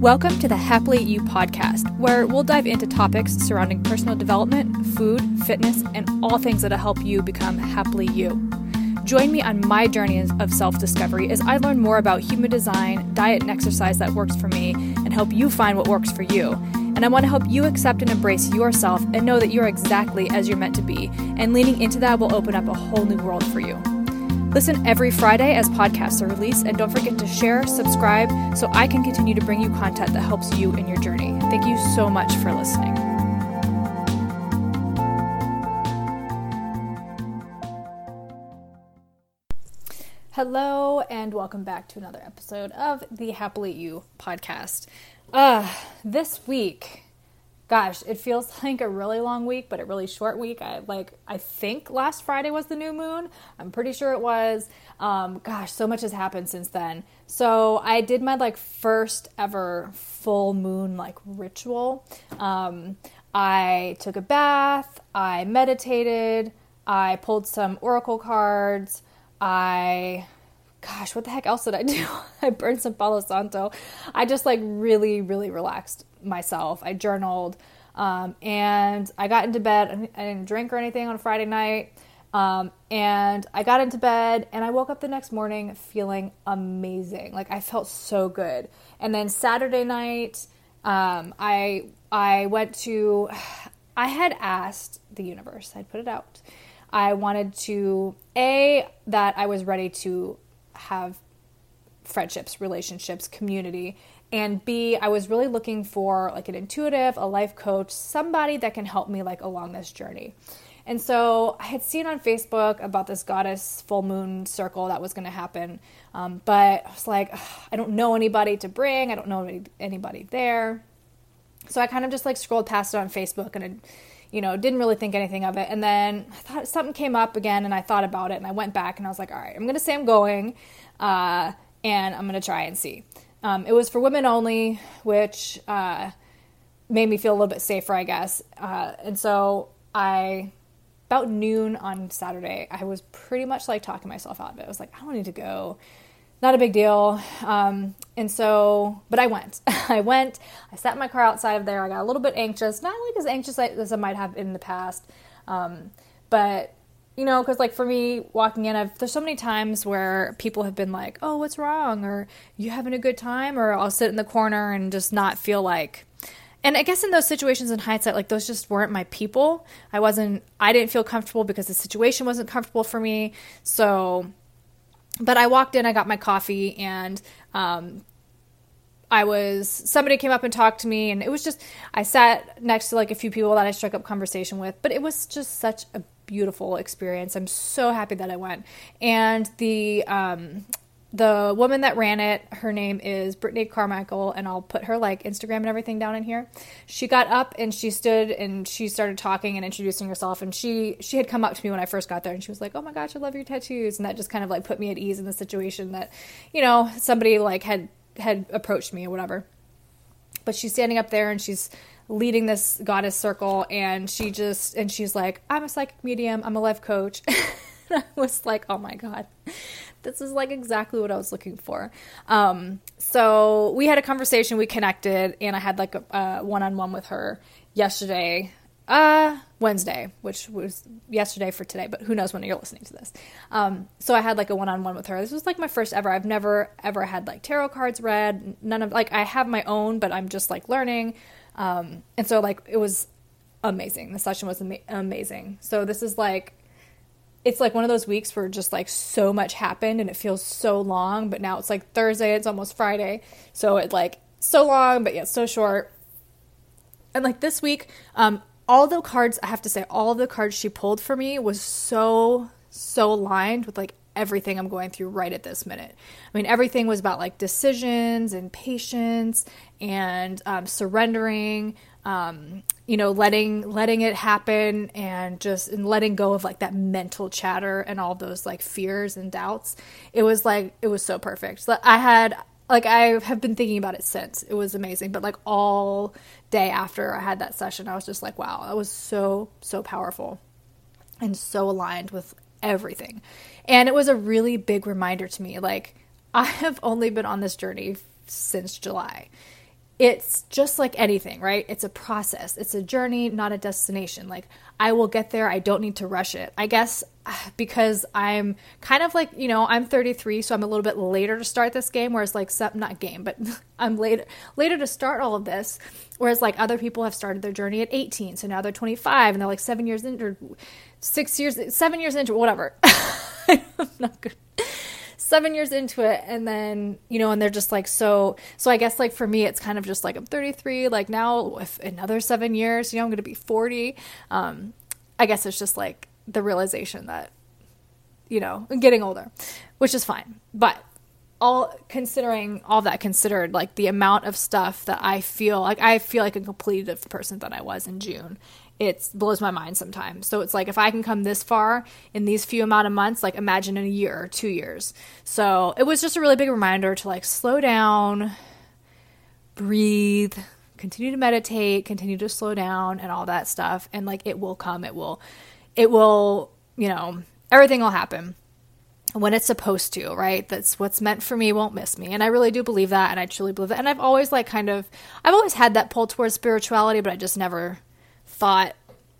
Welcome to the Happily You podcast, where we'll dive into topics surrounding personal development, food, fitness, and all things that'll help you become happily you. Join me on my journey of self discovery as I learn more about human design, diet, and exercise that works for me, and help you find what works for you. And I want to help you accept and embrace yourself and know that you're exactly as you're meant to be. And leaning into that will open up a whole new world for you. Listen every Friday as podcasts are released, and don't forget to share, subscribe, so I can continue to bring you content that helps you in your journey. Thank you so much for listening. Hello, and welcome back to another episode of the Happily You podcast. Uh, this week gosh, it feels like a really long week, but a really short week. I like I think last Friday was the new moon. I'm pretty sure it was. Um, gosh, so much has happened since then. So I did my like first ever full moon like ritual. Um, I took a bath. I meditated. I pulled some oracle cards. I gosh, what the heck else did I do? I burned some Palo Santo. I just like really, really relaxed myself. I journaled um, and I got into bed. I didn't drink or anything on Friday night. Um, and I got into bed and I woke up the next morning feeling amazing. Like I felt so good. And then Saturday night, um, I I went to. I had asked the universe. I'd put it out. I wanted to a that I was ready to have friendships, relationships, community, and B, I was really looking for like an intuitive, a life coach, somebody that can help me like along this journey. And so I had seen on Facebook about this goddess full moon circle that was going to happen. Um, but I was like, I don't know anybody to bring. I don't know any, anybody there. So I kind of just like scrolled past it on Facebook and, it, you know, didn't really think anything of it. And then I thought something came up again and I thought about it and I went back and I was like, all right, I'm going to say I'm going uh, and I'm going to try and see. Um, it was for women only, which uh, made me feel a little bit safer, I guess. Uh, and so I, about noon on Saturday, I was pretty much like talking myself out of it. I was like, I don't need to go. Not a big deal. Um, and so, but I went. I went. I sat in my car outside of there. I got a little bit anxious, not like as anxious as I might have in the past. Um, but you know, because like for me walking in, I've, there's so many times where people have been like, "Oh, what's wrong?" or "You having a good time?" or I'll sit in the corner and just not feel like. And I guess in those situations, in hindsight, like those just weren't my people. I wasn't. I didn't feel comfortable because the situation wasn't comfortable for me. So, but I walked in, I got my coffee, and um, I was somebody came up and talked to me and it was just I sat next to like a few people that I struck up conversation with, but it was just such a beautiful experience. I'm so happy that I went. And the um, the woman that ran it, her name is Brittany Carmichael, and I'll put her like Instagram and everything down in here. She got up and she stood and she started talking and introducing herself. And she she had come up to me when I first got there, and she was like, "Oh my gosh, I love your tattoos," and that just kind of like put me at ease in the situation that, you know, somebody like had had approached me or whatever. But she's standing up there and she's leading this goddess circle and she just and she's like i'm a psychic medium. I'm a life coach. And i was like oh my god. This is like exactly what i was looking for. Um, so we had a conversation we connected and i had like a, a one-on-one with her yesterday uh wednesday which was yesterday for today but who knows when you're listening to this. Um, so i had like a one-on-one with her. This was like my first ever. I've never ever had like tarot cards read none of like i have my own but i'm just like learning um, and so like it was amazing. The session was ama- amazing. So this is like it's like one of those weeks where just like so much happened and it feels so long, but now it's like Thursday, it's almost Friday. So it like so long, but yet so short. And like this week, um, all the cards, I have to say, all the cards she pulled for me was so, so aligned with like everything I'm going through right at this minute. I mean, everything was about like decisions and patience and um, surrendering, um, you know, letting letting it happen and just and letting go of like that mental chatter and all those like fears and doubts. It was like it was so perfect. I had like I have been thinking about it since. It was amazing, but like all day after I had that session, I was just like, wow, that was so so powerful and so aligned with everything. And it was a really big reminder to me like I have only been on this journey since July. it's just like anything, right? It's a process. It's a journey, not a destination. Like I will get there. I don't need to rush it. I guess because I'm kind of like, you know, I'm 33, so I'm a little bit later to start this game whereas like some not game, but I'm later later to start all of this whereas like other people have started their journey at 18, so now they're 25 and they're like 7 years into 6 years 7 years into whatever. I'm not good seven years into it and then you know and they're just like so so i guess like for me it's kind of just like i'm 33 like now with another seven years you know i'm gonna be 40 um i guess it's just like the realization that you know getting older which is fine but all considering all that considered like the amount of stuff that i feel like i feel like a different person than i was in june it blows my mind sometimes. So it's like if I can come this far in these few amount of months, like imagine in a year or two years. So it was just a really big reminder to like slow down, breathe, continue to meditate, continue to slow down and all that stuff. And like it will come, it will, it will, you know, everything will happen when it's supposed to, right? That's what's meant for me won't miss me. And I really do believe that. And I truly believe that. And I've always like kind of, I've always had that pull towards spirituality, but I just never thought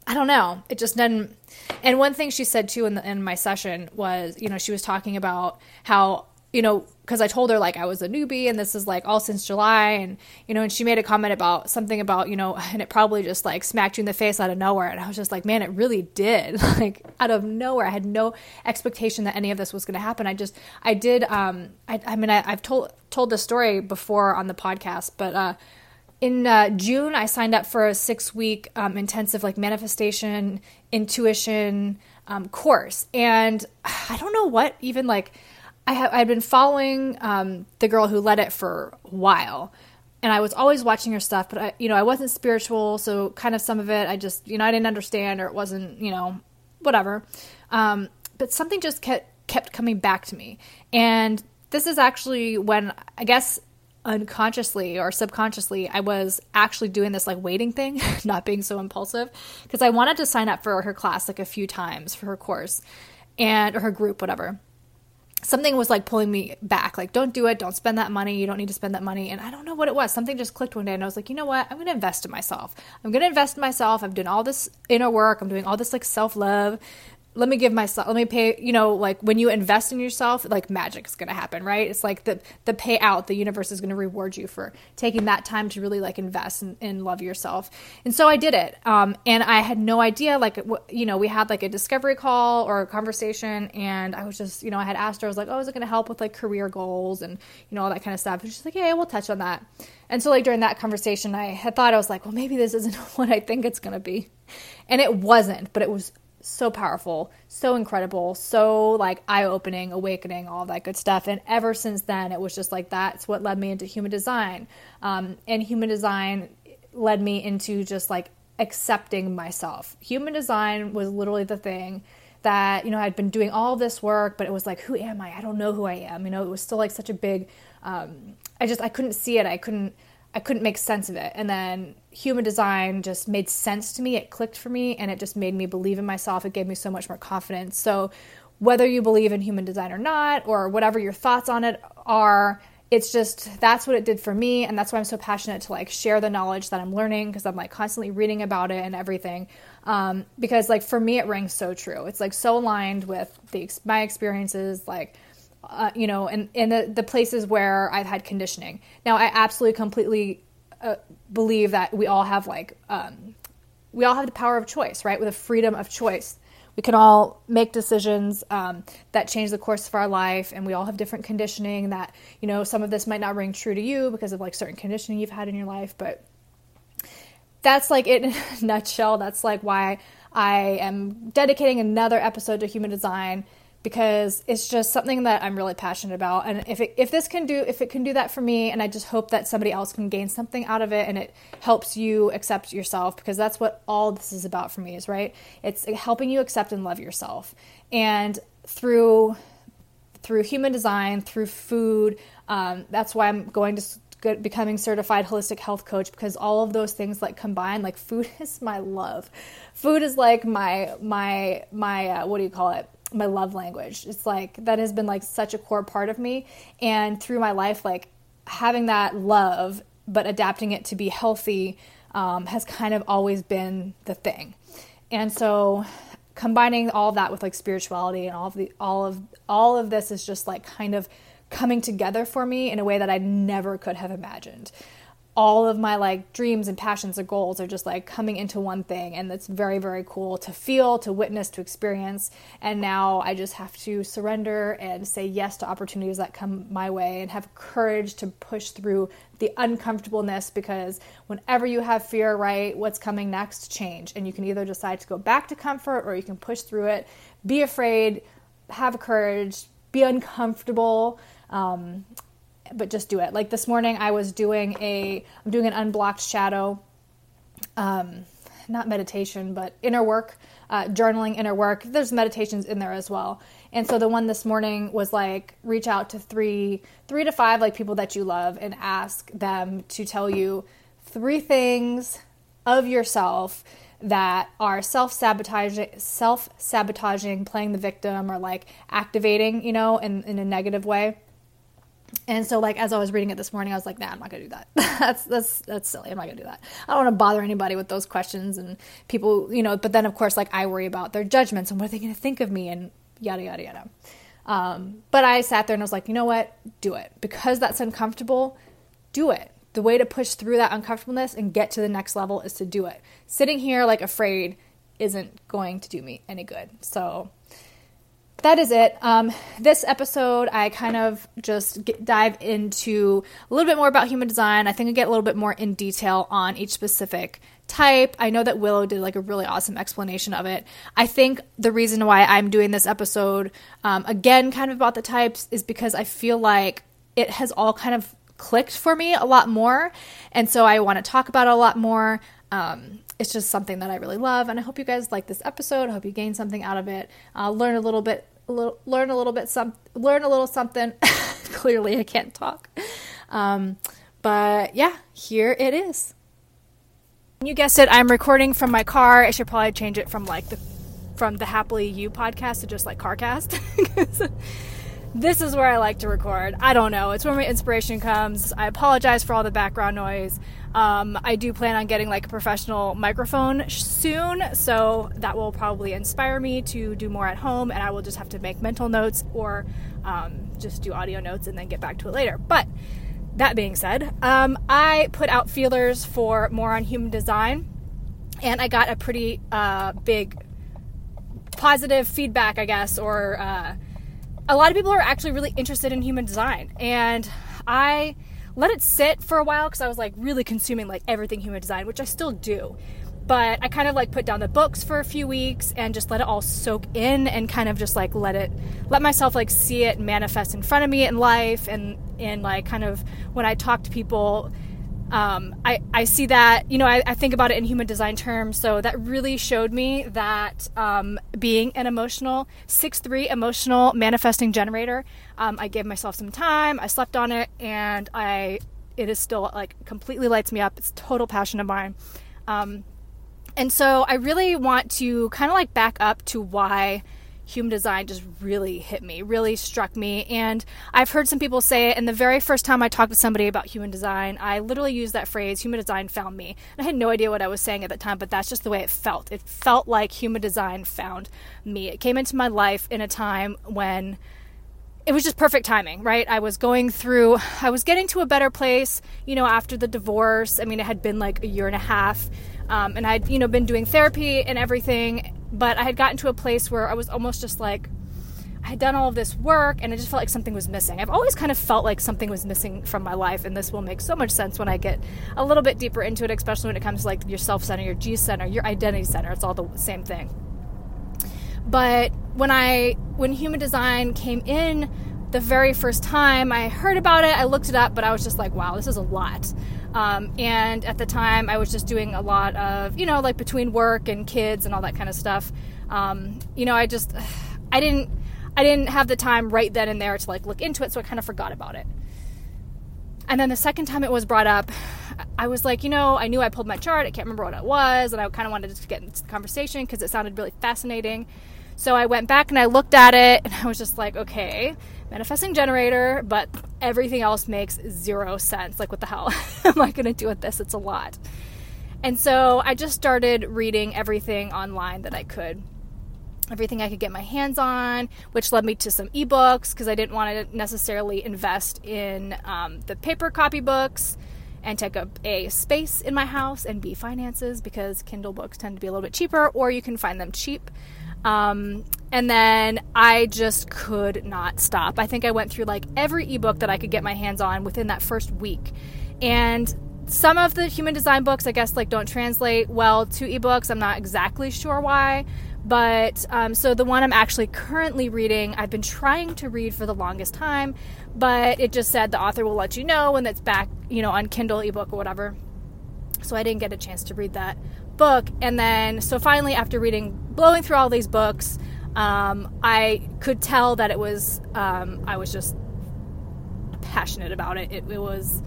I don't know. It just didn't. And one thing she said too in the, in my session was, you know, she was talking about how, you know, because I told her like I was a newbie and this is like all since July, and you know, and she made a comment about something about you know, and it probably just like smacked you in the face out of nowhere, and I was just like, man, it really did, like out of nowhere. I had no expectation that any of this was going to happen. I just, I did, um, I, I mean, I, I've told told the story before on the podcast, but uh, in uh, June, I signed up for a six week um, intensive like manifestation, intuition um, course. And I don't know what even like I I'd been following um, the girl who led it for a while. And I was always watching her stuff, but I, you know, I wasn't spiritual, so kind of some of it I just, you know, I didn't understand or it wasn't, you know, whatever. Um, but something just kept kept coming back to me. And this is actually when I guess unconsciously or subconsciously I was actually doing this like waiting thing, not being so impulsive because I wanted to sign up for her class like a few times for her course and or her group whatever. Something was like pulling me back like don't do it, don't spend that money, you don't need to spend that money and I don't know what it was. Something just clicked one day and I was like, "You know what? I'm to invest in myself. I'm to invest in myself. I'm doing all this inner work. I'm doing all this like self-love let me give myself let me pay you know like when you invest in yourself like magic is going to happen right? It's like the the payout the universe is going to reward you for taking that time to really like invest and, love yourself. And so i did it um, and i had no idea like you know we had like a discovery call or a conversation and i was just you know i had asked her i was like oh is it going to help with like career goals and you know all that kind of stuff? And she's like yeah we'll touch on that. And so like during that conversation i had thought i was like well maybe this isn't what i think it's going to be. And it wasn't but it was so powerful, so incredible, so like eye opening, awakening, all that good stuff. And ever since then, it was just like that's what led me into human design. Um, and human design led me into just like accepting myself. Human design was literally the thing that, you know, I'd been doing all this work, but it was like, who am I? I don't know who I am. You know, it was still like such a big, um, I just, I couldn't see it. I couldn't, I couldn't make sense of it. And then human design just made sense to me. It clicked for me and it just made me believe in myself. It gave me so much more confidence. So, whether you believe in human design or not, or whatever your thoughts on it are, it's just that's what it did for me. And that's why I'm so passionate to like share the knowledge that I'm learning because I'm like constantly reading about it and everything. Um, because, like, for me, it rings so true. It's like so aligned with the, my experiences, like, uh, you know, and in the, the places where I've had conditioning. Now, I absolutely completely uh, believe that we all have like um, we all have the power of choice, right? With a freedom of choice, we can all make decisions um, that change the course of our life, and we all have different conditioning. That you know, some of this might not ring true to you because of like certain conditioning you've had in your life, but that's like it in a nutshell. That's like why I am dedicating another episode to human design because it's just something that I'm really passionate about. And if it, if this can do if it can do that for me, and I just hope that somebody else can gain something out of it, and it helps you accept yourself because that's what all this is about for me is right. It's helping you accept and love yourself, and through through human design, through food. Um, that's why I'm going to becoming certified holistic health coach because all of those things like combine like food is my love food is like my my my uh, what do you call it my love language. It's like that has been like such a core part of me and through my life like having that love but adapting it to be healthy um, has kind of always been the thing. And so combining all that with like spirituality and all of the all of all of this is just like kind of coming together for me in a way that I never could have imagined all of my like dreams and passions and goals are just like coming into one thing and it's very very cool to feel to witness to experience. And now i just have to surrender and say yes to opportunities that come my way and have courage to push through the uncomfortableness because whenever you have fear right what's coming next change. And you can either decide to go back to comfort or you can push through it. Be afraid have courage be uncomfortable um, but just do it. Like this morning, I was doing a, I'm doing an unblocked shadow, um, not meditation, but inner work, uh, journaling inner work. There's meditations in there as well. And so the one this morning was like reach out to three, three to five like people that you love and ask them to tell you three things of yourself that are self-sabotaging self-sabotaging playing the victim or like activating you know in, in a negative way and so like as I was reading it this morning, I was like, nah, I'm not gonna do that. that's that's that's silly. I'm not gonna do that. I don't want to bother anybody with those questions and people, you know. But then of course, like I worry about their judgments and what are they gonna think of me and yada yada yada. Um, but I sat there and I was like, you know what? Do it because that's uncomfortable. Do it. The way to push through that uncomfortableness and get to the next level is to do it. Sitting here like afraid isn't going to do me any good. So that is it. Um, this episode, I kind of just get, dive into a little bit more about human design. I think I get a little bit more in detail on each specific type. I know that Willow did like a really awesome explanation of it. I think the reason why I'm doing this episode, um, again, kind of about the types, is because I feel like it has all kind of clicked for me a lot more. And so I want to talk about it a lot more. Um, it's just something that I really love, and I hope you guys like this episode. I hope you gain something out of it. Uh, learn a little bit, a little, learn a little bit, some, learn a little something. Clearly, I can't talk, um, but yeah, here it is. You guessed it. I'm recording from my car. I should probably change it from like the from the Happily You podcast to just like CarCast. this is where I like to record. I don't know. It's where my inspiration comes. I apologize for all the background noise. Um, I do plan on getting like a professional microphone soon, so that will probably inspire me to do more at home, and I will just have to make mental notes or um, just do audio notes and then get back to it later. But that being said, um, I put out feelers for more on human design, and I got a pretty uh, big positive feedback, I guess, or uh, a lot of people are actually really interested in human design, and I let it sit for a while because I was like really consuming like everything human design, which I still do. But I kind of like put down the books for a few weeks and just let it all soak in and kind of just like let it let myself like see it manifest in front of me in life and and like kind of when I talk to people um, I, I see that, you know, I, I, think about it in human design terms. So that really showed me that um, being an emotional, 6 3 emotional manifesting generator, um, I gave myself some time, I slept on it, and I it is still like completely lights me up. It's total passion of mine. Um, and so I really want to kind of like back up to why human design just really hit me, really struck me. And I've heard some people say it, and the very first time I talked to somebody about human design, I literally used that phrase, human design found me. And I had no idea what I was saying at the time, but that's just the way it felt. It felt like human design found me. It came into my life in a time when it was just perfect timing, right? I was going through, I was getting to a better place, you know, after the divorce. I mean, it had been like a year and a half. Um, and I'd, you know, been doing therapy and everything but I had gotten to a place where I was almost just like, I had done all of this work and I just felt like something was missing. I've always kind of felt like something was missing from my life, and this will make so much sense when I get a little bit deeper into it, especially when it comes to like your self center, your G center, your identity center. It's all the same thing. But when I, when human design came in the very first time, I heard about it, I looked it up, but I was just like, wow, this is a lot. Um, and at the time, I was just doing a lot of, you know, like between work and kids and all that kind of stuff. Um, you know, I just, I didn't, I didn't have the time right then and there to like look into it, so I kind of forgot about it. And then the second time it was brought up, I was like, you know, I knew I pulled my chart. I can't remember what it was, and I kind of wanted to get into the conversation because it sounded really fascinating. So I went back and I looked at it, and I was just like, okay, manifesting generator, but everything else makes zero sense. Like, what the hell am I going to do with this? It's a lot. And so I just started reading everything online that I could. Everything I could get my hands on, which led me to some ebooks because I didn't want to necessarily invest in um, the paper copy books and take up a space in my house and B finances because Kindle books tend to be a little bit cheaper or you can find them cheap. Um, and then I just could not stop. I think I went through like every ebook that I could get my hands on within that first week. And some of the human design books, I guess, like don't translate well to ebooks. I'm not exactly sure why. But um, so the one I'm actually currently reading, I've been trying to read for the longest time, but it just said the author will let you know when it's back, you know, on Kindle ebook or whatever. So I didn't get a chance to read that book. And then, so finally, after reading, blowing through all these books, um, I could tell that it was, um, I was just passionate about it. It, it was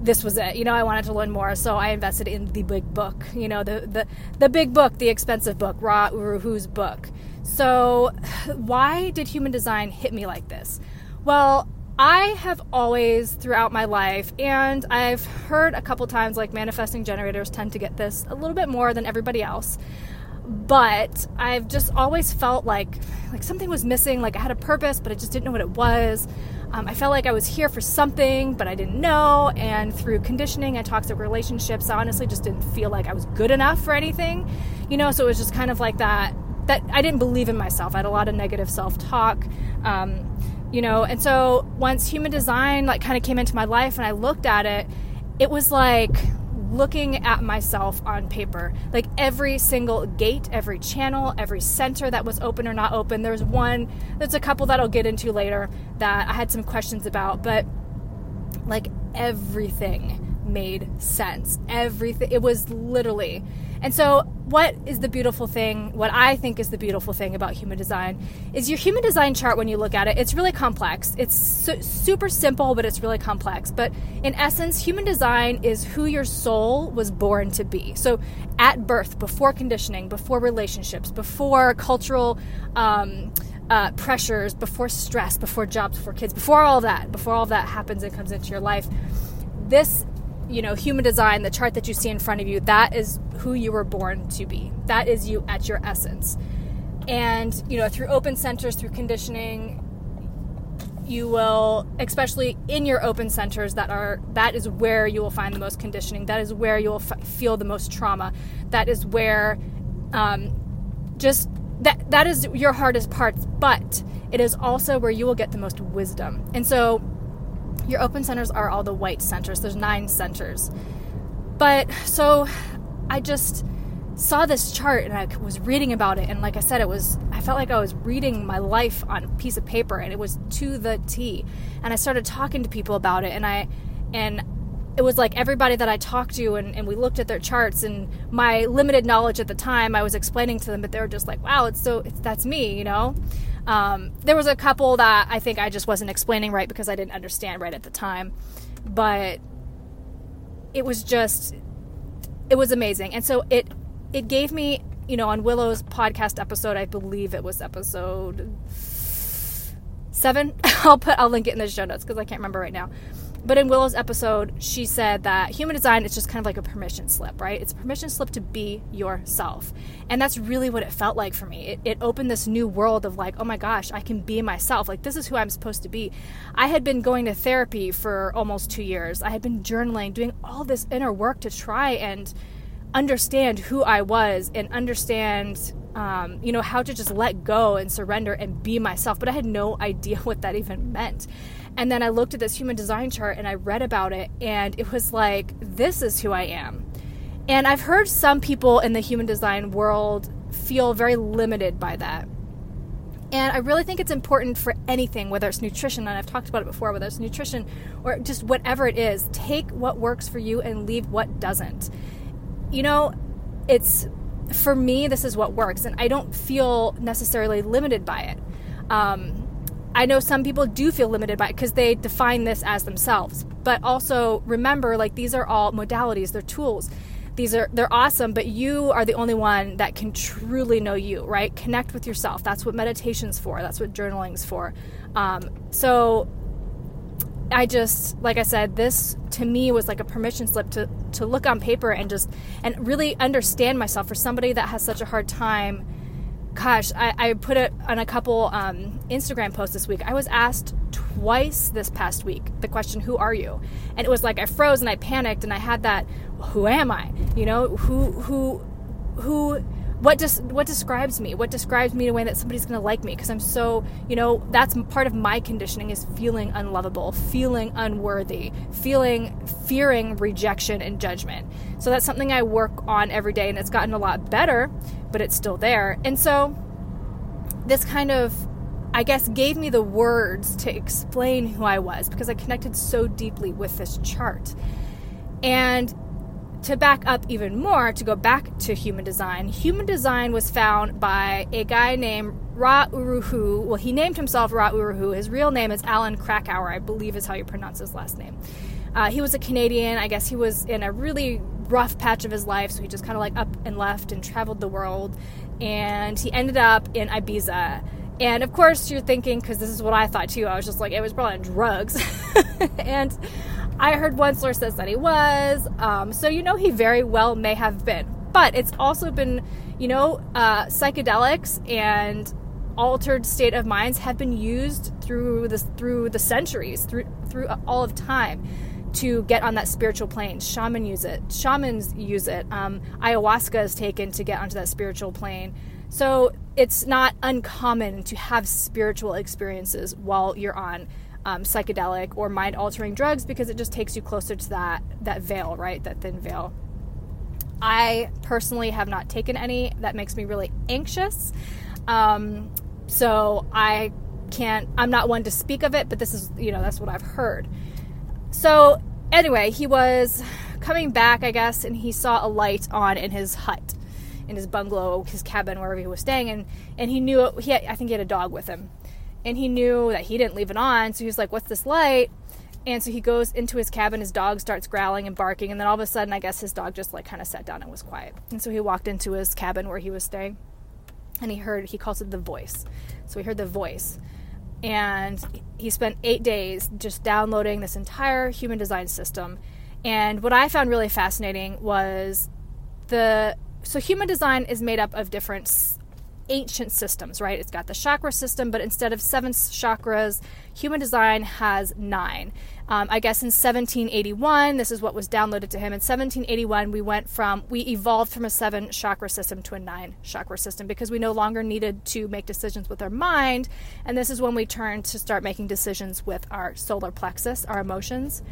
this was it. You know, I wanted to learn more, so I invested in the big book. You know, the the the big book, the expensive book, Ra Uru Hu's book. So, why did human design hit me like this? Well, I have always throughout my life, and I've heard a couple times like manifesting generators tend to get this a little bit more than everybody else. But I've just always felt like like something was missing, like I had a purpose, but I just didn't know what it was. Um, I felt like I was here for something, but I didn't know. And through conditioning and toxic relationships, I honestly just didn't feel like I was good enough for anything. You know, so it was just kind of like that. That I didn't believe in myself. I had a lot of negative self-talk. Um, you know, and so once human design like kind of came into my life and I looked at it, it was like looking at myself on paper. Like every single gate, every channel, every center that was open or not open. There's one, there's a couple that I'll get into later that I had some questions about, but like everything made sense. Everything, it was literally. And so, what is the beautiful thing? What I think is the beautiful thing about human design is your human design chart, when you look at it, it's really complex. It's su- super simple, but it's really complex. But in essence, human design is who your soul was born to be. So, at birth, before conditioning, before relationships, before cultural. Um, uh, pressures, before stress, before jobs, before kids, before all that, before all that happens and comes into your life, this you know, human design, the chart that you see in front of you, that is who you were born to be. That is you at your essence. And, you know, through open centers, through conditioning, you will, especially in your open centers that are, that is where you will find the most conditioning. That is where you will f- feel the most trauma. That is where, um, just that, that is your hardest parts, but it is also where you will get the most wisdom. And so, your open centers are all the white centers. There's nine centers. But so I just saw this chart and I was reading about it and like I said it was I felt like I was reading my life on a piece of paper and it was to the T. And I started talking to people about it and I and it was like everybody that I talked to and, and we looked at their charts and my limited knowledge at the time I was explaining to them but they were just like wow it's so it's that's me you know um, there was a couple that I think I just wasn't explaining right because I didn't understand right at the time, but it was just it was amazing, and so it it gave me you know on Willow's podcast episode, I believe it was episode seven. I'll put I'll link it in the show notes because I can't remember right now. But in Willow's episode, she said that human design is just kind of like a permission slip, right? It's a permission slip to be yourself. And that's really what it felt like for me. It, it, opened this new world of like, oh my gosh, I can be myself. Like, this is who I'm supposed to be. I had been going to therapy for almost two years, I had been journaling, doing all this inner work to try and understand who I was and understand um, you know, how to just let go and surrender and be myself. But I had no idea what that even meant. And then I looked at this human design chart and I read about it, and it was like, this is who I am. And I've heard some people in the human design world feel very limited by that. And I really think it's important for anything, whether it's nutrition, and I've talked about it before, whether it's nutrition or just whatever it is, take what works for you and leave what doesn't. You know, it's for me, this is what works, and I don't feel necessarily limited by it. Um, I know some people do feel limited by it because they define this as themselves. But also remember, like, these are all modalities, they're tools. these are they're awesome but you are the only one that can truly know you right? Connect with yourself. That's what meditation's for. That's what journaling's for. Um, so i just like i said this to me was like a permission slip to to look on paper and just and really understand myself. For somebody that has such a hard time gosh i, I put it on a couple um, instagram posts this week. I was asked twice this past week the question who are you? And it was like i froze and i panicked and i had that who am i? You know who who who what does what describes me what describes me in a way that somebody's going to like me because i'm so you know that's part of my conditioning is feeling unlovable feeling unworthy feeling fearing rejection and judgment so that's something i work on every day and it's gotten a lot better but it's still there and so this kind of I guess, gave me the words to explain who I was because I connected so deeply with this chart. And to back up even more, to go back to human design, human design was found by a guy named Ra Uru Hu. Well, he named himself Ra Uru Hu. His real name is Alan Krakower, I believe is how you pronounce his last name. Uh, he was a Canadian. I guess he was in a really rough patch of his life, so he just kind of like up and left and traveled the world. And he ended up in Ibiza and of course, you're thinking, because this is what I thought too, I was just like, it was probably drugs. and I heard one source says that he was. Um, so, you know, he very well may have been. But it's also been, you know, uh, psychedelics and altered state of minds have been used through the, through the centuries, through, through all of time to get on that spiritual plane. Shaman use it. Shamans use it. Um, ayahuasca is taken to get onto that spiritual plane. So it's not uncommon to have spiritual experiences while you're on um, psychedelic or mind altering drugs because it just takes you closer to that that veil, right? That thin veil. I personally have not taken any. That makes me really anxious. Um, so I can't. I'm not one to speak of it, but this is you know that's what I've heard. So anyway, he was coming back, I guess, and he saw a light on in his hut in his bungalow, his cabin, wherever he was staying, and and he knew it, he had, I think he had a dog with him, and he knew that he didn't leave it on, so he was like, "What's this light?" And so he goes into his cabin. His dog starts growling and barking, and then all of a sudden, I guess his dog just like kind of sat down and was quiet. And so he walked into his cabin where he was staying, and he heard he calls it the voice. So he heard the voice, and he spent eight days just downloading this entire human design system. And what I found really fascinating was the so human design is made up of different ancient systems, right? It's got the chakra system, but instead of seven chakras, human design has nine. Um, I guess in 1781, this is what was downloaded to him. In 1781, we went from, we evolved from a seven chakra system to a nine chakra system because we no longer needed to make decisions with our mind. And this is when we turned to start making decisions with our solar plexus, our emotions.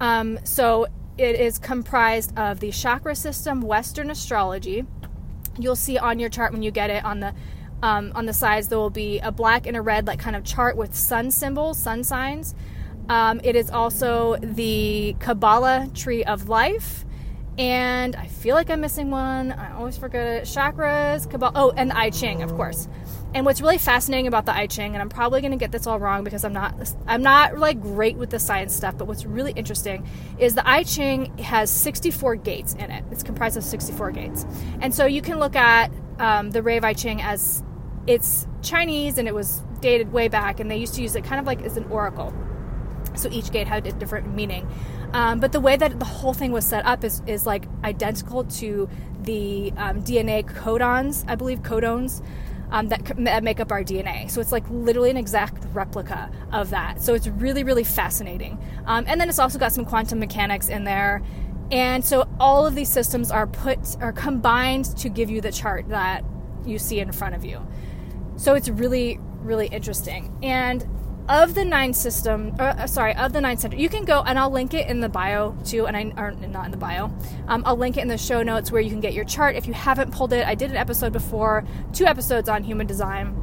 Um, so it is comprised of the chakra system, Western astrology. You'll see on your chart when you get it on the um, on the sides there will be a black and a red like kind of chart with sun symbols, sun signs. Um, it is also the Kabbalah tree of life. And I feel like I'm missing one. I always forget it. Chakras, Kabbalah. Oh, and the I Ching, of course. And what's really fascinating about the I Ching, and I'm probably going to get this all wrong because I'm not I'm not like great with the science stuff, but what's really interesting is the I Ching has 64 gates in it. It's comprised of 64 gates, and so you can look at um, the Rave I Ching as it's Chinese and it was dated way back, and they used to use it kind of like as an oracle. So each gate had a different meaning. Um, but the way that the whole thing was set up is, is like identical to the um, DNA codons, I believe codones um, that, that make up our DNA. So it's like literally an exact replica of that. So it's really, really fascinating. Um, and then it's also got some quantum mechanics in there. And so all of these systems are put, are combined to give you the chart that you see in front of you. So it's really, really interesting. And of the nine system, uh, uh, sorry, of the nine center, you can go and I'll link it in the bio too, and I or not in the bio. Um, I'll link it in the show notes where you can get your chart if you haven't pulled it. I did an episode before, two episodes on human design,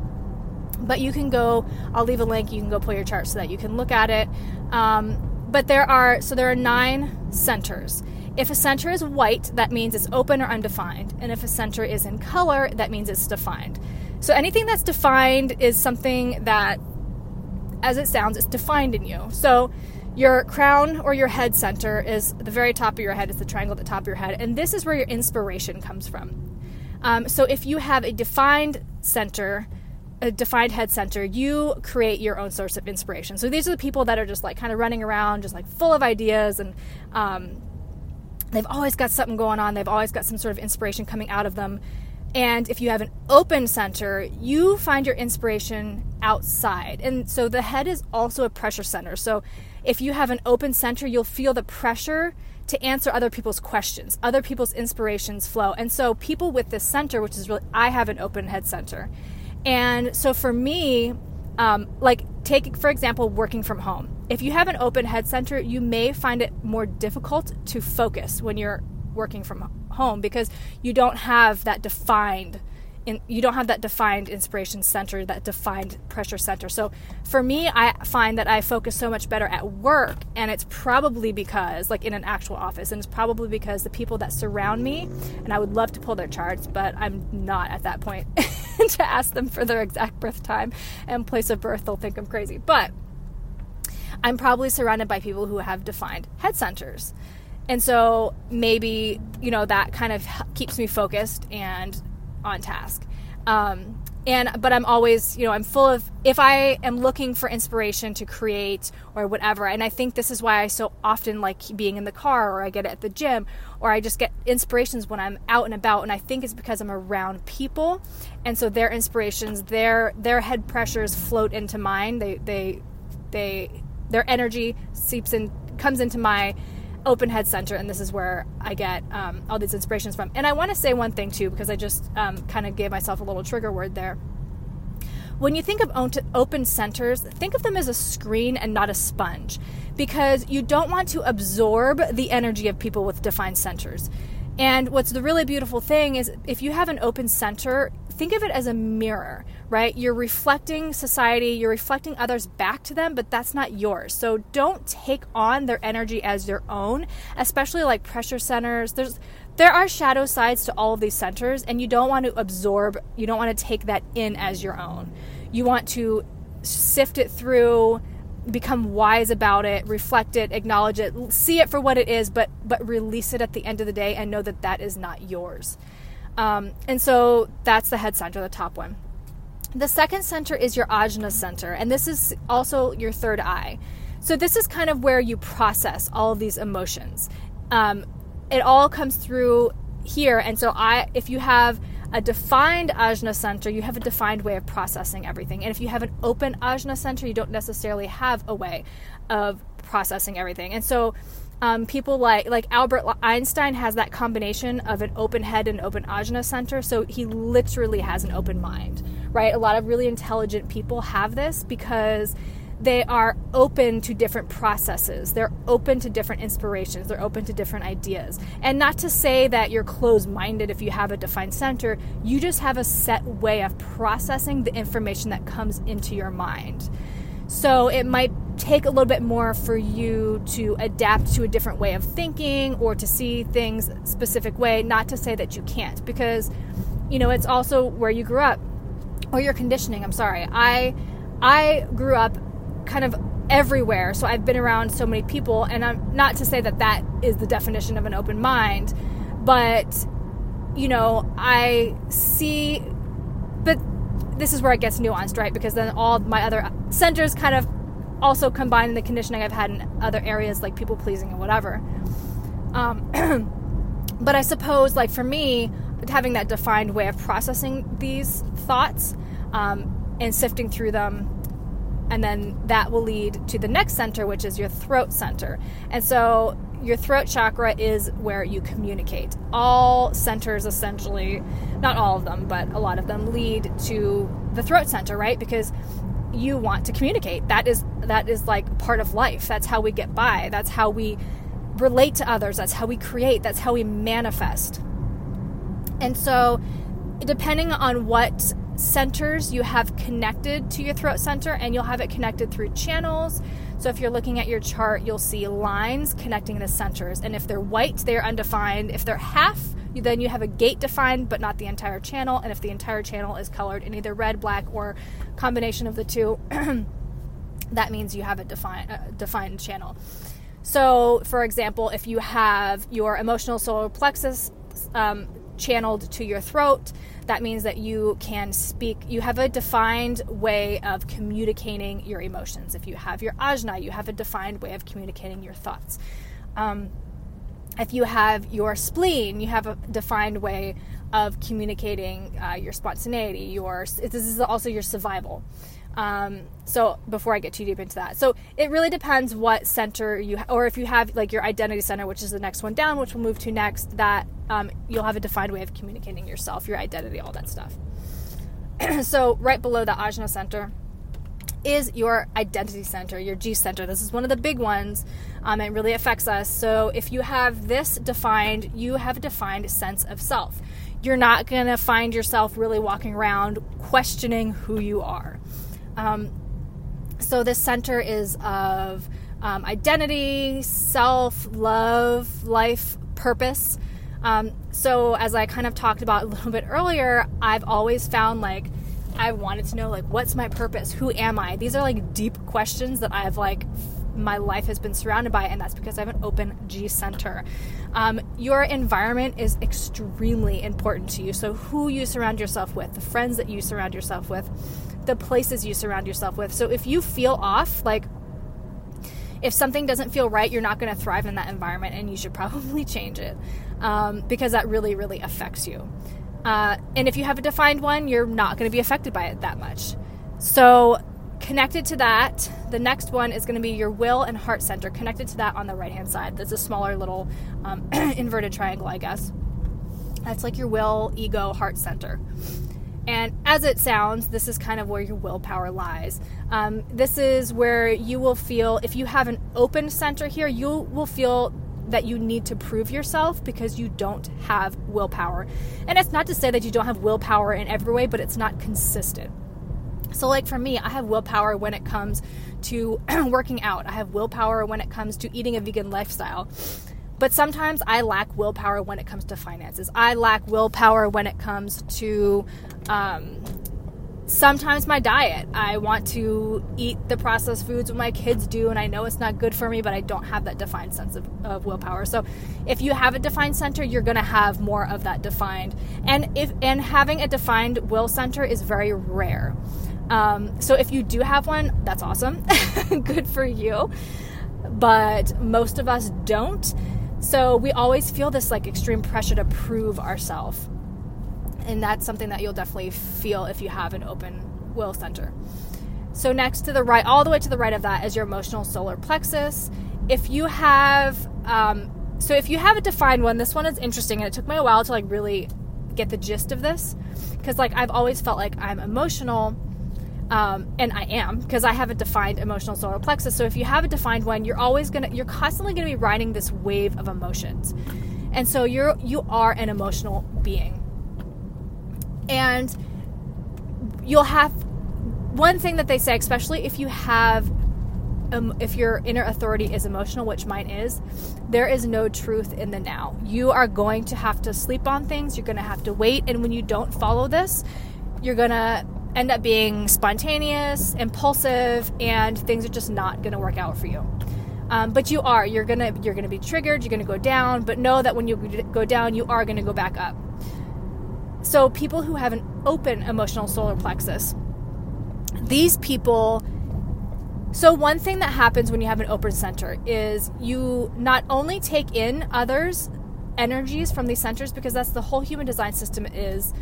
but you can go. I'll leave a link. You can go pull your chart so that you can look at it. Um, but there are so there are nine centers. If a center is white, that means it's open or undefined, and if a center is in color, that means it's defined. So anything that's defined is something that as it sounds, it's defined in you. So your crown or your head center is the very top of your head, it's the triangle at the top of your head, and this is where your inspiration comes from. Um, so if you have a defined center, a defined head center, you create your own source of inspiration. So these are the people that are just like kind of running around, just like full of ideas, and um, they've always got something going on. They've always got some sort of inspiration coming out of them. And if you have an open center, you find your inspiration outside. And so the head is also a pressure center. So if you have an open center, you'll feel the pressure to answer other people's questions, other people's inspirations flow. And so people with this center, which is really, I have an open head center. And so for me, um, like take for example working from home if you have an open head center you may find it more difficult to focus when you're working from home because you don't have that defined in, you don't have that defined inspiration center, that defined pressure center. So for me, I find that I focus so much better at work, and it's probably because, like in an actual office, and it's probably because the people that surround me, and I would love to pull their charts, but I'm not at that point to ask them for their exact birth time and place of birth. They'll think I'm crazy. But I'm probably surrounded by people who have defined head centers. And so maybe, you know, that kind of keeps me focused and on task. Um, and but I'm always, you know, I'm full of if I am looking for inspiration to create or whatever, and I think this is why I so often like being in the car or I get it at the gym or I just get inspirations when I'm out and about and I think it's because I'm around people and so their inspirations, their their head pressures float into mine. They they they their energy seeps in comes into my open head center and this is where i get um, all these inspirations from. And i want to say one thing too because i just um, kind of gave myself a little trigger word there. When you think of open centers think of them as a screen and not a sponge because you don't want to absorb the energy of people with defined centers. And what's the really beautiful thing is if you have an open center, think of it as a mirror, right? You're reflecting society, you're reflecting others back to them, but that's not yours. So don't take on their energy as your own, especially like pressure centers. There's there are shadow sides to all of these centers and you don't want to absorb, you don't want to take that in as your own. You want to sift it through become wise about it, reflect it, acknowledge it, see it for what it is, but but release it at the end of the day and know that that is not yours. Um, and so that's the head center, the top one. The second center is your ajna center, and this is also your third eye. So this is kind of where you process all of these emotions. Um, it all comes through here, and so I, if you have a defined ajna center, you have a defined way of processing everything. And if you have an open ajna center, you don't necessarily have a way of processing everything. And so um, people like like Albert Einstein has that combination of an open head and open ajna center, so he literally has an open mind, right? A lot of really intelligent people have this because they are open to different processes. They're open to different inspirations. They're open to different ideas. And not to say that you're closed minded if you have a defined center, you just have a set way of processing the information that comes into your mind. So it might take a little bit more for you to adapt to a different way of thinking or to see things specific way, not to say that you can't, because you know, it's also where you grew up or your conditioning. I'm sorry. I I grew up kind of everywhere. So I've been around so many people, and I'm not to say that that is the definition of an open mind, but you know, I see, but this is where it gets nuanced, right? Because then all my other centers kind of also combine the conditioning I've had in other areas like people pleasing and whatever. Um, but I suppose, like for me, having that defined way of processing these thoughts um, and sifting through them and then that will lead to the next center, which is your throat center. And so your throat chakra is where you communicate. All centers, essentially, not all of them, but a lot of them lead to the throat center, right? Because you want to communicate. That is that is like part of life. That's how we get by. That's how we relate to others. That's how we create. That's how we manifest. And so, depending on what centers you have connected to your throat center, and you'll have it connected through channels. So if you're looking at your chart, you'll see lines connecting the centers. And if they're white, they're undefined. If they're half, then you have a gate defined, but not the entire channel. And if the entire channel is colored in either red, black, or combination of the two, that means you have a defined, uh, defined channel. So, for example, if you have your emotional solar plexus um, channeled to your throat, that means that you can speak, you have a defined way of communicating your emotions. If you have your ajna, you have a defined way of communicating your thoughts. Um, if you have your spleen, you have a defined way of communicating uh, your spontaneity. Your this is also your survival. Um, so before I get too deep into that, so it really depends what center you, ha- or if you have like your identity center, which is the next one down, which we'll move to next. That um, you'll have a defined way of communicating yourself, your identity, all that stuff. so right below the ajna center is your identity center, your G center. This is one of the big ones. Um, it really affects us. So if you have this defined, you have a defined sense of self. You're not going to find yourself really walking around questioning who you are. Um, so this center is of um, identity, self, love, life, purpose. Um, so as I kind of talked about a little bit earlier, I've always found like I wanted to know like what's my purpose? Who am I? These are like deep questions that I've like my life has been surrounded by, and that's because I have an open G center. Um, your environment is extremely important to you. So, who you surround yourself with, the friends that you surround yourself with, the places you surround yourself with. So, if you feel off, like if something doesn't feel right, you're not going to thrive in that environment, and you should probably change it um, because that really, really affects you. Uh, and if you have a defined one, you're not going to be affected by it that much. So, connected to that, the next one is going to be your will and heart center. Connected to that on the right hand side. That's a smaller little um, inverted triangle, I guess. That's like your will, ego, heart center. And as it sounds, this is kind of where your willpower lies. Um, this is where you will feel, if you have an open center here, you will feel that you need to prove yourself because you don't have willpower. And it's not to say that you don't have willpower in every way, but it's not consistent. So, like for me, I have willpower when it comes to working out, I have willpower when it comes to eating a vegan lifestyle. But sometimes I lack willpower when it comes to finances. I lack willpower when it comes to um, sometimes my diet. I want to eat the processed foods my kids do, and I know it's not good for me, but I don't have that defined sense of, of willpower. So, if you have a defined center, you're going to have more of that defined. And if and having a defined will center is very rare. Um, so, if you do have one, that's awesome. good for you. But most of us don't. So, we always feel this like extreme pressure to prove ourselves and that's something that you'll definitely feel if you have an open will center. So, next to the right, all the way to the right of that is your emotional solar plexus. If you have, um, so if you have a defined one, this one is interesting, and it took me a while to like really get the gist of this because like I've always felt like I'm emotional. Um, and I am because I have a defined emotional solar plexus. So if you have a defined one, you're always gonna, you're constantly gonna be riding this wave of emotions, and so you're you are an emotional being and you'll have one thing that they say, especially if you have um, if your inner authority is emotional, which mine is, there is no truth in the now. You are going to have to sleep on things, you're to have to wait, and when you don't follow this, you're to end up being spontaneous, impulsive, and things are just not going to work out for you. Um, but you are you're gonna you're gonna be triggered you're gonna go down but know that when you go down you are gonna go back up so, people who have an open emotional solar plexus, these people. So, one thing that happens when you have an open center is you not only take in others' energies from these centers, because that's the whole human design system is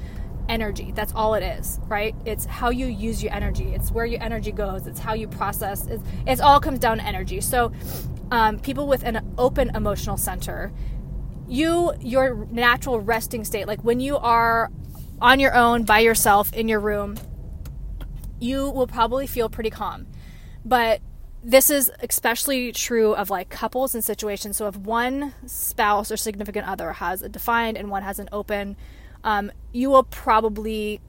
energy. That's all it is, right? It's how you use your energy. It's where your energy goes. It's how you process. It's, it all comes down to energy. So, um, people with an open emotional center you your natural resting state like when you are on your own by yourself in your room you will probably feel pretty calm but this is especially true of like couples and situations so if one spouse or significant other has a defined and one has an open um, you will probably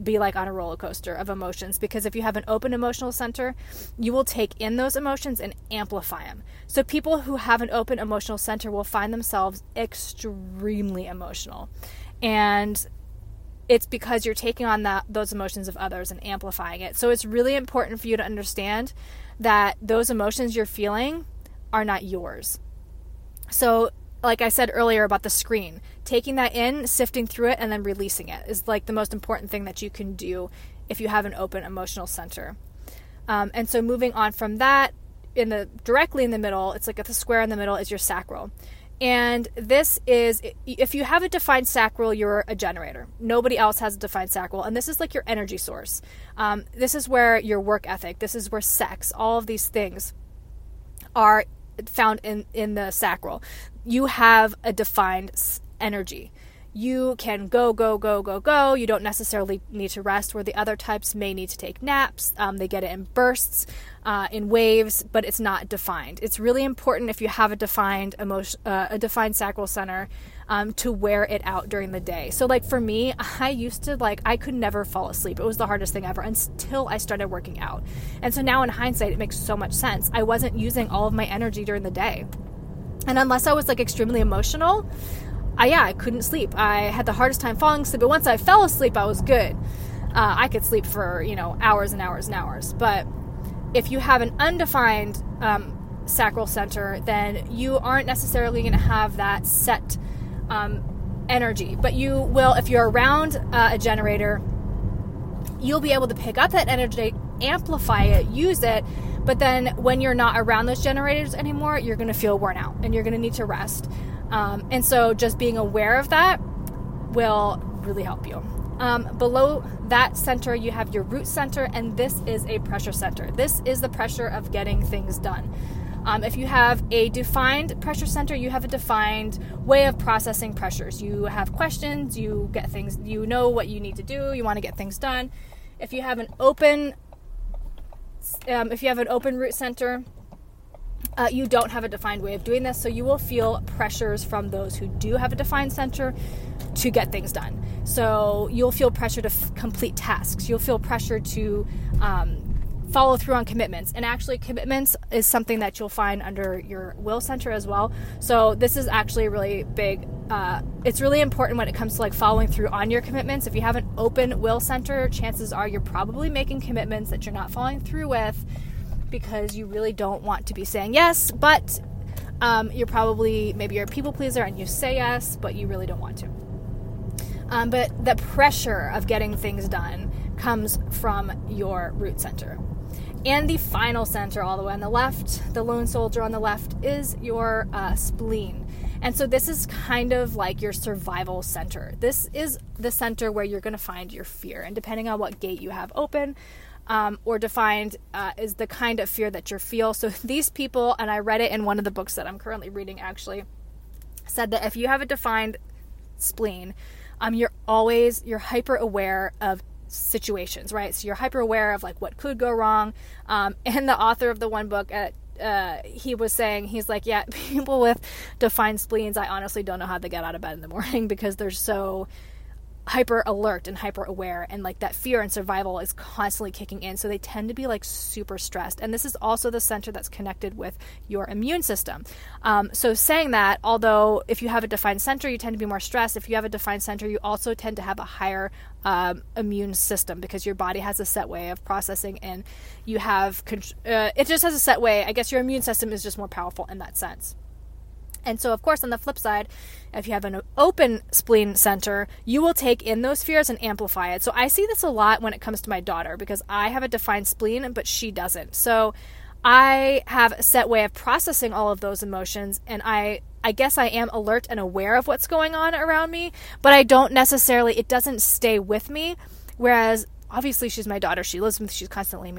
be like on a roller coaster of emotions because if you have an open emotional center, you will take in those emotions and amplify them. So, people who have an open emotional center will find themselves extremely emotional. And it's because you're taking on that those emotions of others and amplifying it. So it's really important for you to understand that those emotions you're feeling are not yours. So, like I said earlier about the screen, taking that in, sifting through it, and then releasing it is like the most important thing that you can do if you have an open emotional center. Um, and so, moving on from that, in the directly in the middle, it's like a square in the middle is your sacral. And this is, if you have a defined sacral, you're a generator. Nobody else has a defined sacral. And this is like your energy source. Um, this is where your work ethic, this is where sex, all of these things are found in, in the sacral. You have a defined energy you can go, go, go, go, go. You don't necessarily need to rest, where the other types may need to take naps. Um, they get it in bursts, uh, in waves, but it's not defined. It's really important if you have a defined emotion, uh, a defined sacral center, um, to wear it out during the day. So, like for me, I used to like I could never fall asleep. It was the hardest thing ever until I started working out. And so now, in hindsight, it makes so much sense. I wasn't using all of my energy during the day. And unless I was like extremely emotional, I yeah, I couldn't sleep. I had the hardest time falling asleep, but once I fell asleep, I was good. Uh, I could sleep for you know hours and hours and hours. But if you have an undefined um, sacral center, then you aren't necessarily going to have that set um, energy. But you will, if you're around uh, a generator, you'll be able to pick up that energy, amplify it, use it. But then when you're not around those generators anymore, you're going to feel worn out and you're going to need to rest. Um, and so just being aware of that will really help you. Um, below that center, you have your root center, and this is a pressure center. This is the pressure of getting things done. Um, if you have a defined pressure center, you have a defined way of processing pressures. You have questions, you get things, you know what you need to do, you want to get things done. If you have an open, um, if you have an open root center, uh, you don't have a defined way of doing this, so you will feel pressures from those who do have a defined center to get things done. So you'll feel pressure to f- complete tasks. You'll feel pressure to um, follow through on commitments. And actually, commitments is something that you'll find under your will center as well. So this is actually really big. Uh, it's really important when it comes to like following through on your commitments. If you have an open will center, chances are you're probably making commitments that you're not following through with because you really don't want to be saying yes, but um, you're probably maybe you're a people pleaser and you say yes, but you really don't want to. Um, but the pressure of getting things done comes from your root center. And the final center, all the way on the left, the lone soldier on the left, is your uh, spleen. And so this is kind of like your survival center. This is the center where you're going to find your fear. And depending on what gate you have open, um, or defined uh, is the kind of fear that you feel. So these people, and I read it in one of the books that I'm currently reading actually, said that if you have a defined spleen, um, you're always you're hyper aware of situations, right? So you're hyper aware of like what could go wrong. Um, and the author of the one book at uh, he was saying he's like yeah people with defined spleens i honestly don't know how they get out of bed in the morning because they're so hyper alert and hyper aware and like that fear and survival is constantly kicking in. So they tend to be like super stressed. And this is also the center that's connected with your immune system. Um, so saying that although if you have a defined center you tend to be more stressed. If you have a defined center you also tend to have a higher um, immune system because your body has a set way of processing and you have uh, it just has a set way. I guess your immune system is just more powerful in that sense and so, of course, on the flip side, if you have an open spleen center, you will take in those fears and amplify it. So, I see this a lot when it comes to my daughter because I have a defined spleen, but she doesn't. So, I have a set way of processing all of those emotions, and I I guess I am alert and aware of what's going on around me, but I don't necessarily it doesn't stay with me. Whereas obviously she's my daughter, she lives with me, she's constantly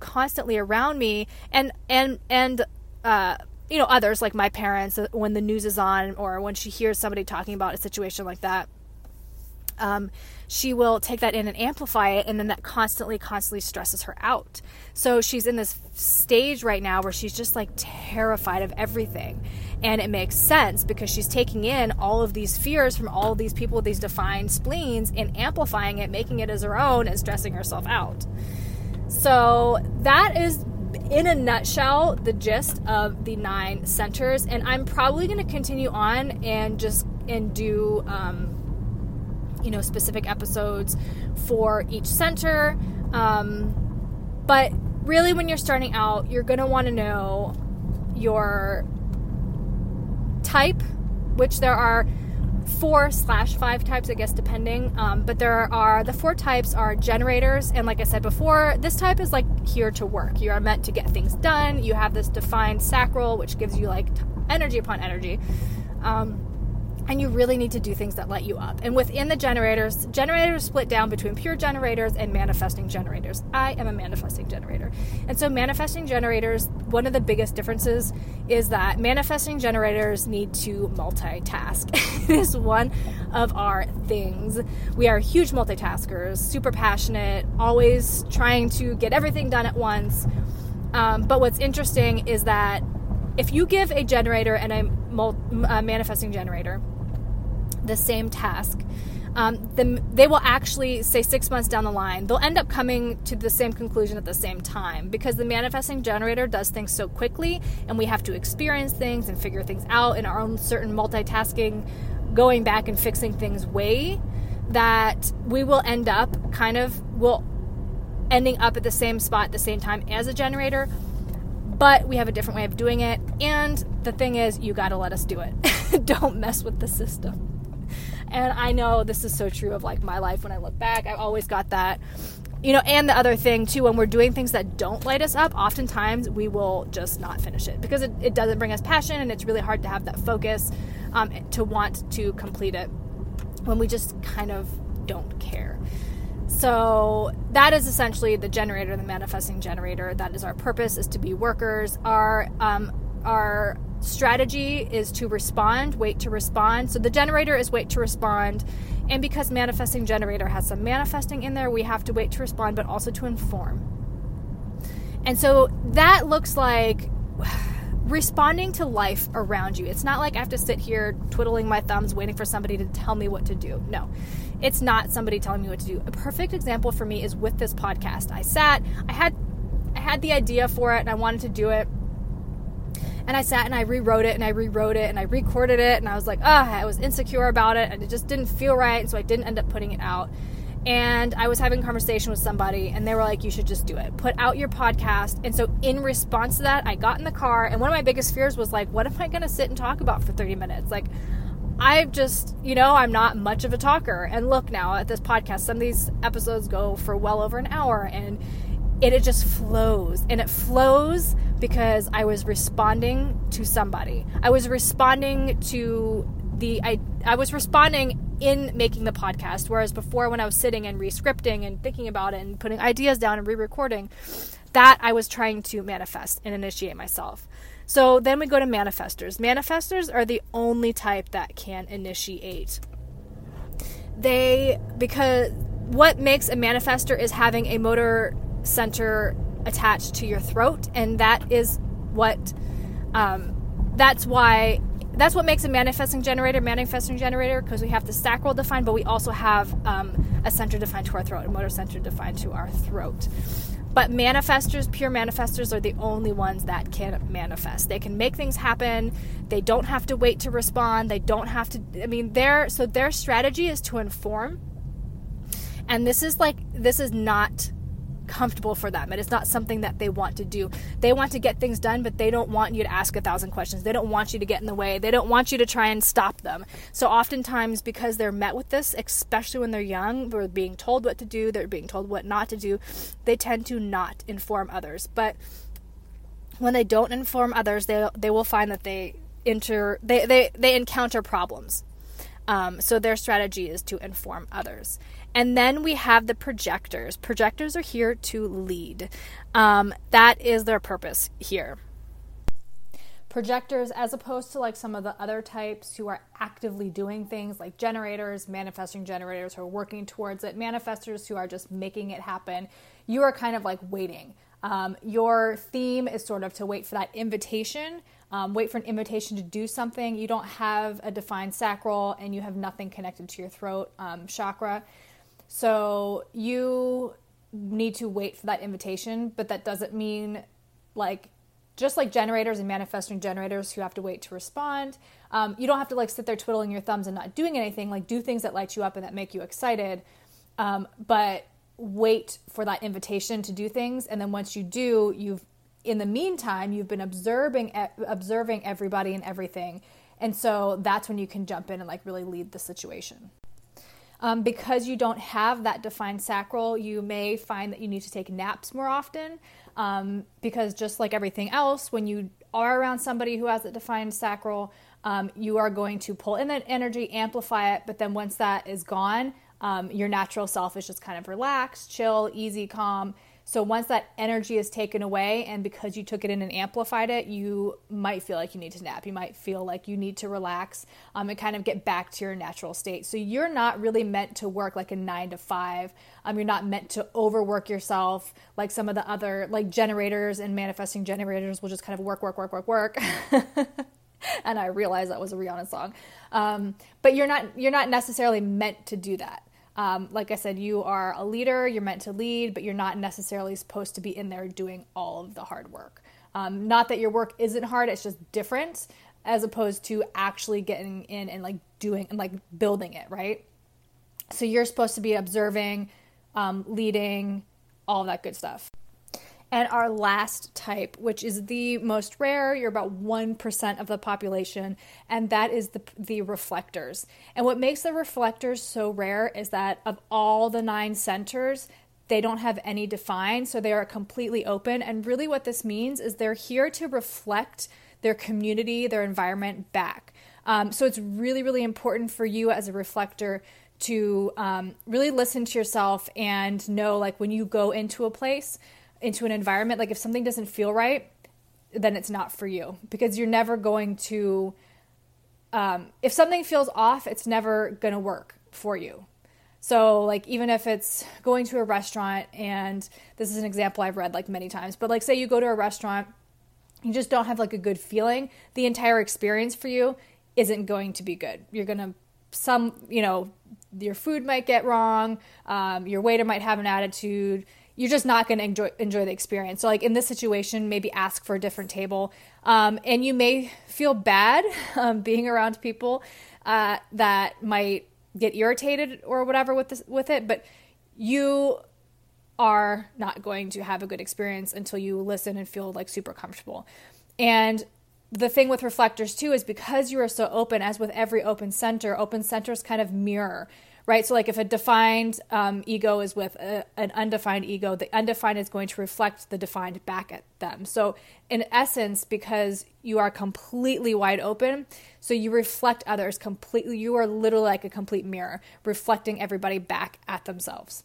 constantly around me, and and and uh, you know, others like my parents, uh, when the news is on or when she hears somebody talking about a situation like that, um, she will take that in and amplify it, and then that constantly, constantly stresses her out. So she's in this stage right now where she's just like terrified of everything. And it makes sense because she's taking in all of these fears from all of these people with these defined spleens and amplifying it, making it as her own, and stressing herself out. So that is in a nutshell, the gist of the nine centers, and I'm probably going to continue on and just and do, um, you know, specific episodes for each center. Um, but really, when you're starting out, you're going to want to know your type, which there are four slash five types, I guess, depending. Um, but there are the four types are generators, and like I said before, this type is like here to work. You are meant to get things done. You have this defined sacral, which gives you like energy upon energy. Um, and you really need to do things that light you up. And within the generators, generators split down between pure generators and manifesting generators. I am a manifesting generator. And so, manifesting generators, one of the biggest differences is that manifesting generators need to multitask. it is one of our things. We are huge multitaskers, super passionate, always trying to get everything done at once. Um, but what's interesting is that if you give a generator and a, a manifesting generator the same task, um, the, they will actually say six months down the line they'll end up coming to the same conclusion at the same time because the manifesting generator does things so quickly and we have to experience things and figure things out in our own certain multitasking going back and fixing things way that we will end up kind of will ending up at the same spot at the same time as a generator but we have a different way of doing it. And the thing is you got to let us do it. Don't mess with the system and I know this is so true of like my life when I look back. I've always got that. You know, and the other thing too, when we're doing things that don't light us up, oftentimes we will just not finish it because it, it doesn't bring us passion and it's really hard to have that focus um, to want to complete it when we just kind of don't care. So that is essentially the generator, the manifesting generator. That is our purpose: is to be workers. Our um, our strategy is to respond, wait to respond. So the generator is wait to respond. And because manifesting generator has some manifesting in there, we have to wait to respond, but also to inform. And so that looks like responding to life around you. It's not like I have to sit here twiddling my thumbs waiting for somebody to tell me what to do. No, it's not somebody telling me what to do. A perfect example for me is with this podcast. I sat, I had, I had the idea for it, and I wanted to do it and I sat and I rewrote it and I rewrote it and I recorded it and I was like, ah, I was insecure about it and it just didn't feel right. And So I didn't end up putting it out. And I was having a conversation with somebody and they were like, you should just do it. Put out your podcast. And so in response to that, I got in the car and one of my biggest fears was like, what am I going to sit and talk about for 30 minutes? Like, I've just, you know, I'm not much of a talker. And look now at this podcast, some of these episodes go for well over an hour and it, it just flows. And it flows because I was responding to somebody. I was responding to the I, I was responding in making the podcast whereas before when I was sitting and re-scripting and thinking about it and putting ideas down and re-recording that I was trying to manifest and initiate myself. So then we go to manifestors. Manifestors are the only type that can initiate. They because what makes a manifestor is having a motor center attached to your throat, and that is what um, that's why that's what makes a manifesting generator manifesting generator because we have the sacral defined, but we also have um, a center defined to our throat, a motor center defined to our throat. But manifestors, pure manifestors, are the only ones that can manifest. They can make things happen. They don't have to wait to respond. They don't have to. I mean, their so their strategy is to inform. And this is like this is not comfortable for them. It is not something that they want to do. They want to get things done, but they don't want you to ask a thousand questions. They don't want you to get in the way. They don't want you to try and stop them. So oftentimes, because they're met with this, especially when they're young, they're being told what to do, they're being told what not to do, they tend to not inform others. But when they don't inform others, they they will find that they enter they they, they encounter problems. Um, so their strategy is to inform others. And then we have the projectors. Projectors are here to lead. Um, that is their purpose here. Projectors, as opposed to like some of the other types who are actively doing things like generators, manifesting generators who are working towards it, manifestors who are just making it happen, you are kind of like waiting. Um, your theme is sort of to wait for that invitation, um, wait for an invitation to do something. You don't have a defined sacral and you have nothing connected to your throat um, chakra. So you need to wait for that invitation, but that doesn't mean like just like generators and manifesting generators who have to wait to respond. Um, you don't have to like sit there twiddling your thumbs and not doing anything. Like do things that light you up and that make you excited. Um, but wait for that invitation to do things and then once you do you've in the meantime you've been observing observing everybody and everything. And so that's when you can jump in and like really lead the situation. Um, because you don't have that defined sacral you may find that you need to take naps more often. Um, because just like everything else when you are around somebody who has a defined sacral um, you are going to pull in that energy amplify it. But then once that is gone um, your natural self is just kind of relaxed, chill, easy, calm. So once that energy is taken away, and because you took it in and amplified it, you might feel like you need to nap. You might feel like you need to relax um, and kind of get back to your natural state. So you're not really meant to work like a nine to five. Um, you're not meant to overwork yourself like some of the other like generators and manifesting generators will just kind of work, work, work, work, work. and I realized that was a Rihanna song. Um, but you're not you're not necessarily meant to do that. Um, like I said, you are a leader, you're meant to lead, but you're not necessarily supposed to be in there doing all of the hard work. Um, not that your work isn't hard, it's just different as opposed to actually getting in and like doing and like building it, right? So you're supposed to be observing, um, leading, all that good stuff. And our last type, which is the most rare, you're about 1% of the population, and that is the, the reflectors. And what makes the reflectors so rare is that of all the nine centers, they don't have any defined, so they are completely open. And really, what this means is they're here to reflect their community, their environment back. Um, so it's really, really important for you as a reflector to um, really listen to yourself and know, like, when you go into a place, into an environment like if something doesn't feel right then it's not for you. Because you're never going to um, if something feels off it's never going to work for you. So like even if it's going to a restaurant and this is an example i've read like many times but like say you go to a restaurant you just don't have like a good feeling the entire experience for you isn't going to be good. You're going to some you know your food might get wrong um, your waiter might have an attitude you're just not going to enjoy enjoy the experience. So like in this situation, maybe ask for a different table, um, and you may feel bad um, being around people uh, that might get irritated or whatever with this with it, but you are not going to have a good experience until you listen and feel like super comfortable. And the thing with reflectors too is because you are so open, as with every open center, open centers kind of mirror right? So, like if a defined um, ego is with a, an undefined ego, the undefined is going to reflect the defined back at them. So, in essence, because you are completely wide open, so you reflect others completely, you are literally like a complete mirror, reflecting everybody back at themselves.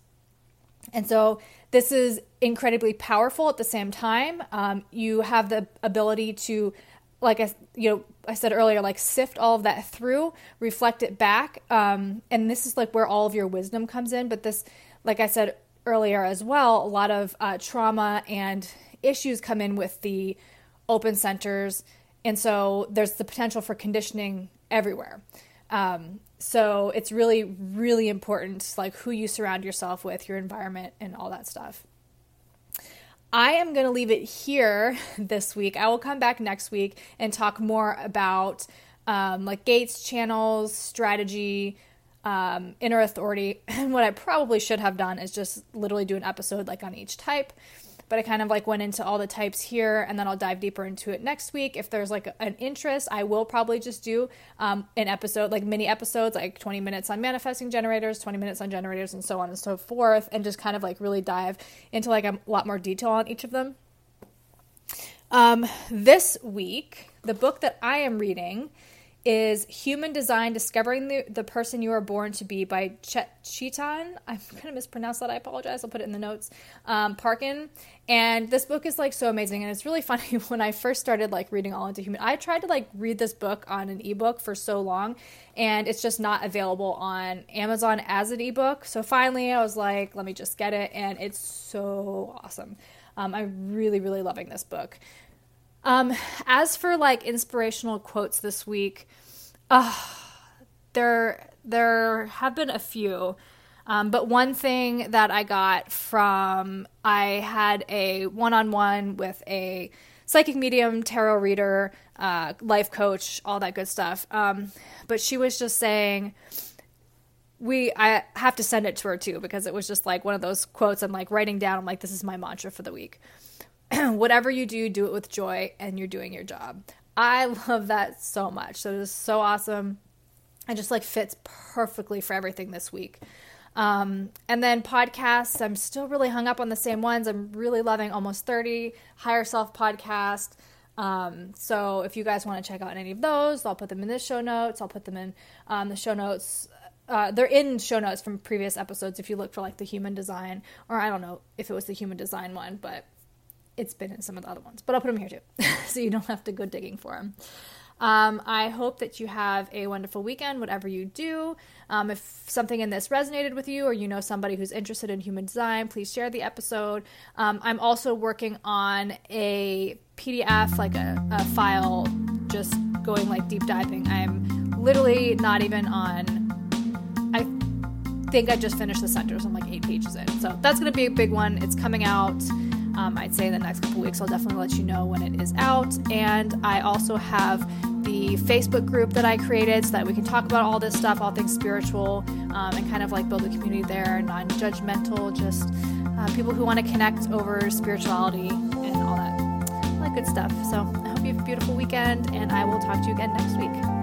And so, this is incredibly powerful at the same time. Um, you have the ability to like I, you know, I said earlier, like sift all of that through, reflect it back. Um, and this is like where all of your wisdom comes in. But this, like I said earlier as well, a lot of uh, trauma and issues come in with the open centers. And so there's the potential for conditioning everywhere. Um, so it's really, really important, like who you surround yourself with, your environment, and all that stuff. I am going to leave it here this week. I will come back next week and talk more about um, like gates, channels, strategy, um, inner authority. And what I probably should have done is just literally do an episode like on each type but I kind of like went into all the types here and then I'll dive deeper into it next week. If there's like an interest, I will probably just do um, an episode, like mini episodes, like 20 minutes on manifesting generators, 20 minutes on generators, and so on and so forth, and just kind of like really dive into like a lot more detail on each of them. Um, this week, the book that I am reading is Human Design Discovering the, the Person You Are Born to Be by Chet Chetan. I'm going to mispronounce that. I apologize. I'll put it in the notes. Um, Parkyn. And this book is like so amazing. And it's really funny when I first started like reading All Into Human. I tried to like read this book on an ebook for so long and it's just not available on Amazon as an ebook. So finally I was like, let me just get it. And it's so awesome. Um, I'm really, really loving this book. Um, as for like inspirational quotes this week, uh, there there have been a few. Um, but one thing that I got from I had a one on one with a psychic medium, tarot reader, uh, life coach, all that good stuff. Um, but she was just saying we I have to send it to her too because it was just like one of those quotes I'm like writing down. I'm like, this is my mantra for the week. Whatever you do, do it with joy, and you're doing your job. I love that so much. So it is so awesome. It just like fits perfectly for everything this week. Um, and then podcasts, I'm still really hung up on the same ones. I'm really loving Almost 30, Higher Self podcast. Um, so if you guys want to check out any of those, I'll put them in the show notes. I'll put them in um, the show notes. Uh, they're in show notes from previous episodes if you look for like the human design, or I don't know if it was the human design one, but it's been in some of the other ones. But I'll put them here too, so you don't have to go digging for them. Um, I hope that you have a wonderful weekend, whatever you do. Um, if something in this resonated with you or you know somebody who's interested in human design, please share the episode. Um, I'm also working on a PDF, like a, a file, just going like deep diving. I'm literally not even on, I think I just finished the center, so I'm like eight pages in. So that's to be a big one. It's coming out. Um, I'd say in the next couple weeks, I'll definitely let you know when it is out. And I also have the Facebook group that I created so that we can talk about all this stuff, all things spiritual, um, and kind of like build a community there, non judgmental, just uh, people who want to connect over spirituality and all that, all that good stuff. So I hope you have a beautiful weekend, and I will talk to you again next week.